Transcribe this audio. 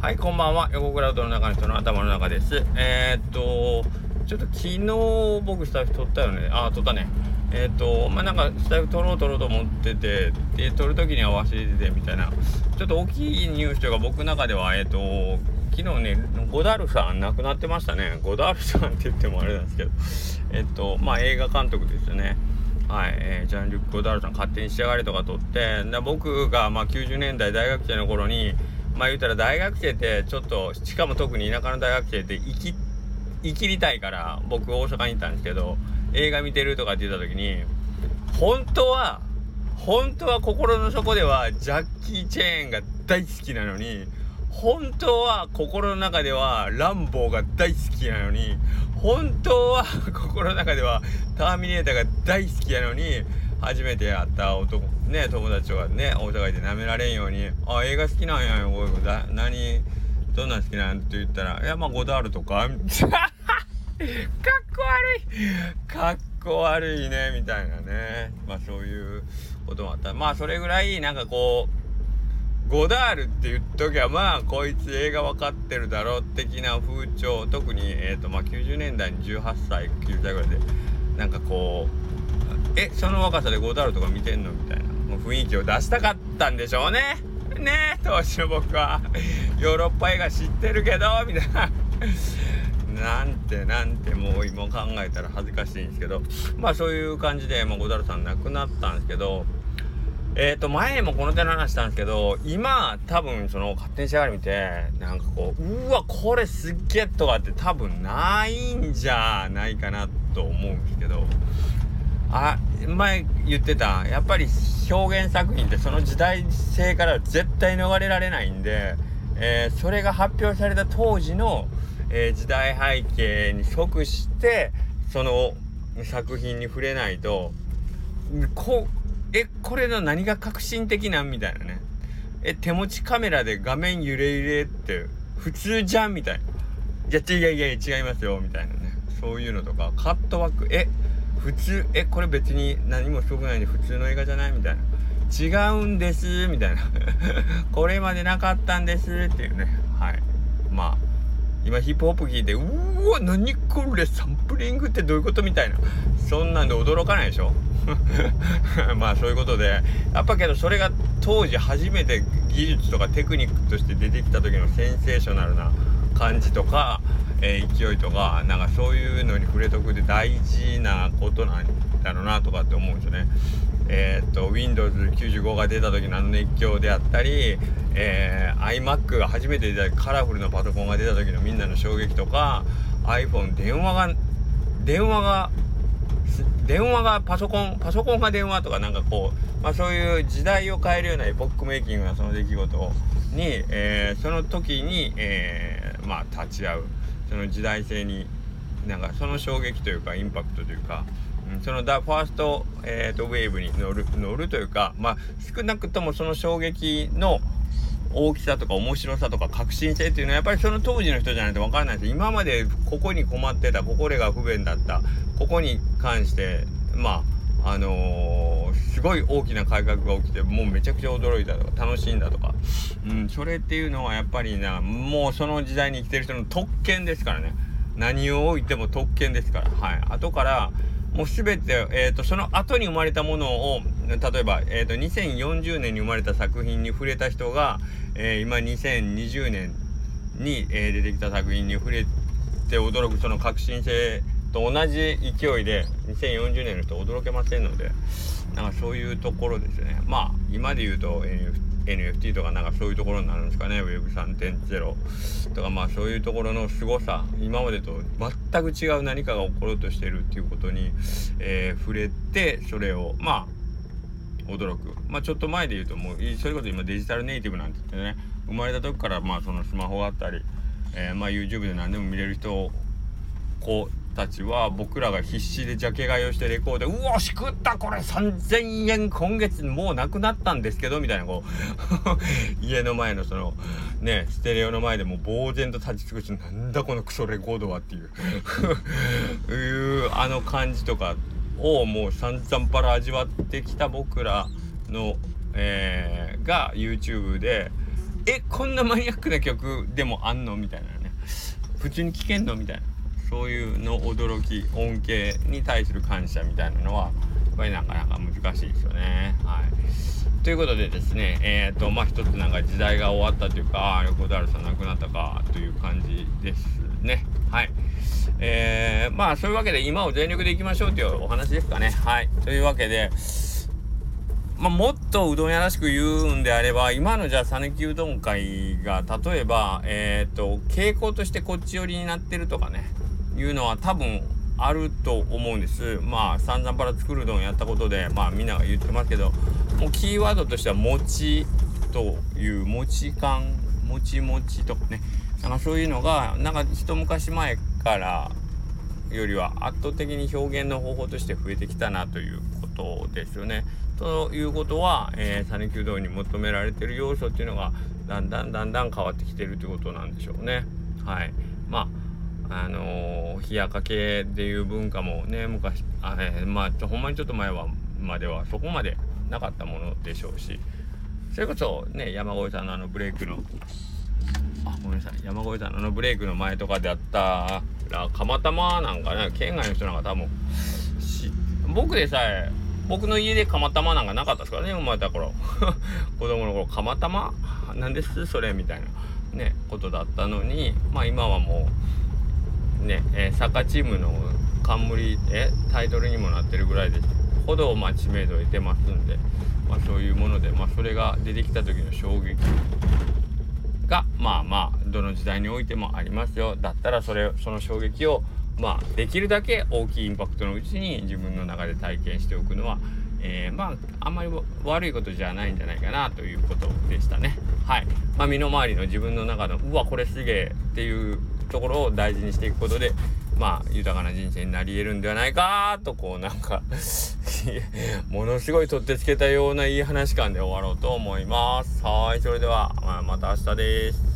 はい、こんばんは。横クラウドの中の人の頭の中です。えー、っと、ちょっと昨日僕スタイフ撮ったよね。あ、撮ったね。えー、っと、まあ、なんかスタイフ撮ろう撮ろうと思ってて、で、撮るときには忘れててみたいな、ちょっと大きいニュースとか僕の中では、えー、っと、昨日ね、ゴダルさん亡くなってましたね。ゴダルさんって言ってもあれなんですけど、えっと、まあ、映画監督ですよね。はい、えー、ジャン・リュック・ゴダルさん勝手に仕上がれとか撮ってで僕が、まあ、90年代大学生の頃にまあ言うたら大学生ってちょっとしかも特に田舎の大学生って生き生きりたいから僕大阪に行ったんですけど映画見てるとかって言った時に本当は本当は心の底ではジャッキー・チェーンが大好きなのに本当は心の中ではランボーが大好きなのに本当は心の中ではターミネーターが大好きなのに初めて会った男ね友達がねお互いで舐められんように「あ映画好きなんやよだ何どんなん好きなん?」って言ったら「いやまあゴダールとか」かっこ悪い。かっこ悪いねみたいなね。まあそういうこともあった。まあそれぐらいなんかこうゴダールって言っときゃまあこいつ映画分かってるだろう的な風潮。特に、えーとまあ、90年代に18歳9歳ぐらいでなんかこうえその若さでゴダールとか見てんのみたいな。もう雰囲気を出したかったんでしょうね。ね当時の僕は。ヨーロッパ映画知ってるけどみたいな。なんてなんてもう今考えたら恥ずかしいんですけど。まあそういう感じで、まあ、ゴダールさん亡くなったんですけど。えっ、ー、と、前もこの手の話したんですけど、今、多分、その、勝手に仕上がり見て、なんかこう、うわ、これすっげえとかって多分ないんじゃないかなと思うんですけど、あ、前言ってた、やっぱり表現作品ってその時代性から絶対逃れられないんで、えー、それが発表された当時の、えー、時代背景に即して、その作品に触れないと、こ、えこれの何が革新的なんみたいなね。え手持ちカメラで画面揺れ揺れって普通じゃんみたいな。いやいやいや違いますよみたいな。そういうのとかカットワーク。え普通えこれ別に何もすごくないんで普通の映画じゃないみたいな。違うんですみたいな。これまでなかったんですっていうね。はい。まあ今ヒップホップ聞いてうわ何これサンプリングってどういうことみたいな。そんなんで驚かないでしょ。まあそういうことで。やっぱけどそれが当時初めて技術とかテクニックとして出てきた時のセンセーショナルな感じとか、えー、勢いとかなんかそういうのに触れとくで大事なことなんだろうなとかって思うんですよね。えー、っと Windows95 が出た時のあの熱狂であったり、えー、iMac が初めて出たカラフルなパソコンが出た時のみんなの衝撃とか iPhone 電話が電話が電話がパソコンパソコンが電話とかなんかこう、まあ、そういう時代を変えるようなエポックメイキングなその出来事に、えー、その時に、えー、まあ、立ち会う。その時代性になんかその衝撃というかインパクトというか、うん、そのダファースト、えーと、ウェーブに乗る乗るというか、まあ、少なくともその衝撃の大きさとか面白さとか革新性っていうのはやっぱりその当時の人じゃないと分からないです。今までここに困ってたここが不便だったここに関してまああのー、すごい大きな改革が起きてもうめちゃくちゃ驚いたとか楽しいんだとか、うん、それっていうのはやっぱりなもうその時代に生きてる人の特権ですからね。何を置いても特権ですから。はい。後からもう全て、えーと、その後に生まれたものを例えば、えーと、2040年に生まれた作品に触れた人が、えー、今2020年に、えー、出てきた作品に触れて驚くその革新性と同じ勢いで2040年の人驚けませんのでなんかそういうところですね。まあ今で言うと NFT とかなんかそういうところになるんですかね。Web3.0 とかまあそういうところの凄さ。今までと全く違う何かが起ころうとしてるっていうことに、えー、触れてそれをまあ驚く。まあちょっと前で言うともうそれこそ今デジタルネイティブなんて言ってね。生まれた時からまあそのスマホがあったり、えー、まあ YouTube で何でも見れる人こうたちは僕らが必死でジャケ買いをしてレコード「うわしくったこれ3000円今月もうなくなったんですけど」みたいなこう 家の前のそのねステレオの前でもう呆然と立ち尽くして「なんだこのクソレコードは」っていう いうあの感じとかをもう散々パラ味わってきた僕らの、えー、が YouTube で「えこんなマニアックな曲でもあんの？みたいなね。普通に聴けんの？みたいな。そういうの驚き恩恵に対する感謝みたいなのはやっぱりなかなか難しいですよね。はい、ということでですねえっ、ー、とまあ一つなんか時代が終わったというかああ横田さん亡くなったかという感じですね。はい。えー、まあそういうわけで今を全力でいきましょうというお話ですかね。はい。というわけで、まあ、もっとうどん屋らしく言うんであれば今のじゃあ讃岐うどん会が例えばえっ、ー、と傾向としてこっち寄りになってるとかねいうのは多分あると思うんですまあ散々パラ作るうどんやったことでまあみんなが言ってますけどもうキーワードとしては餅という餅感もちもちとかねなんかそういうのがなんか一昔前からよりは圧倒的に表現の方法として増えてきたなということですよね。ということは、え、讃岐うどんに求められてる要素っていうのがだんだんだんだん変わってきてるということなんでしょうね。はい。まああの、冷やかけっていう文化もね昔あ、えー、まあほんまにちょっと前はまではそこまでなかったものでしょうしそれこそね山越さんのあのブレイクのあごめんなさい山越さんのあのブレイクの前とかであったら釜玉なんかね県外の人なんか多分僕でさえ僕の家で釜玉なんかなかったですからね生まれた頃子供の頃釜玉何ですそれみたいなねことだったのにまあ今はもうね、えー、サッカーチームの冠えタイトルにもなってるぐらいですほどまあ知名度を得てますんで、まあ、そういうもので、まあ、それが出てきた時の衝撃がまあまあどの時代においてもありますよ。だったらそれその衝撃をまあできるだけ大きいインパクトのうちに自分の中で体験しておくのは、えー、まああんまり悪いことじゃないんじゃないかなということでしたね。はい。まあ身の回りの自分の中のうわこれすげえっていうところを大事にしていくことでまあ豊かな人生になり得るんではないかとこうなんか ものすごい取ってつけたようないい話感で終わろうと思います。はいそれでは、まあ、また明日です。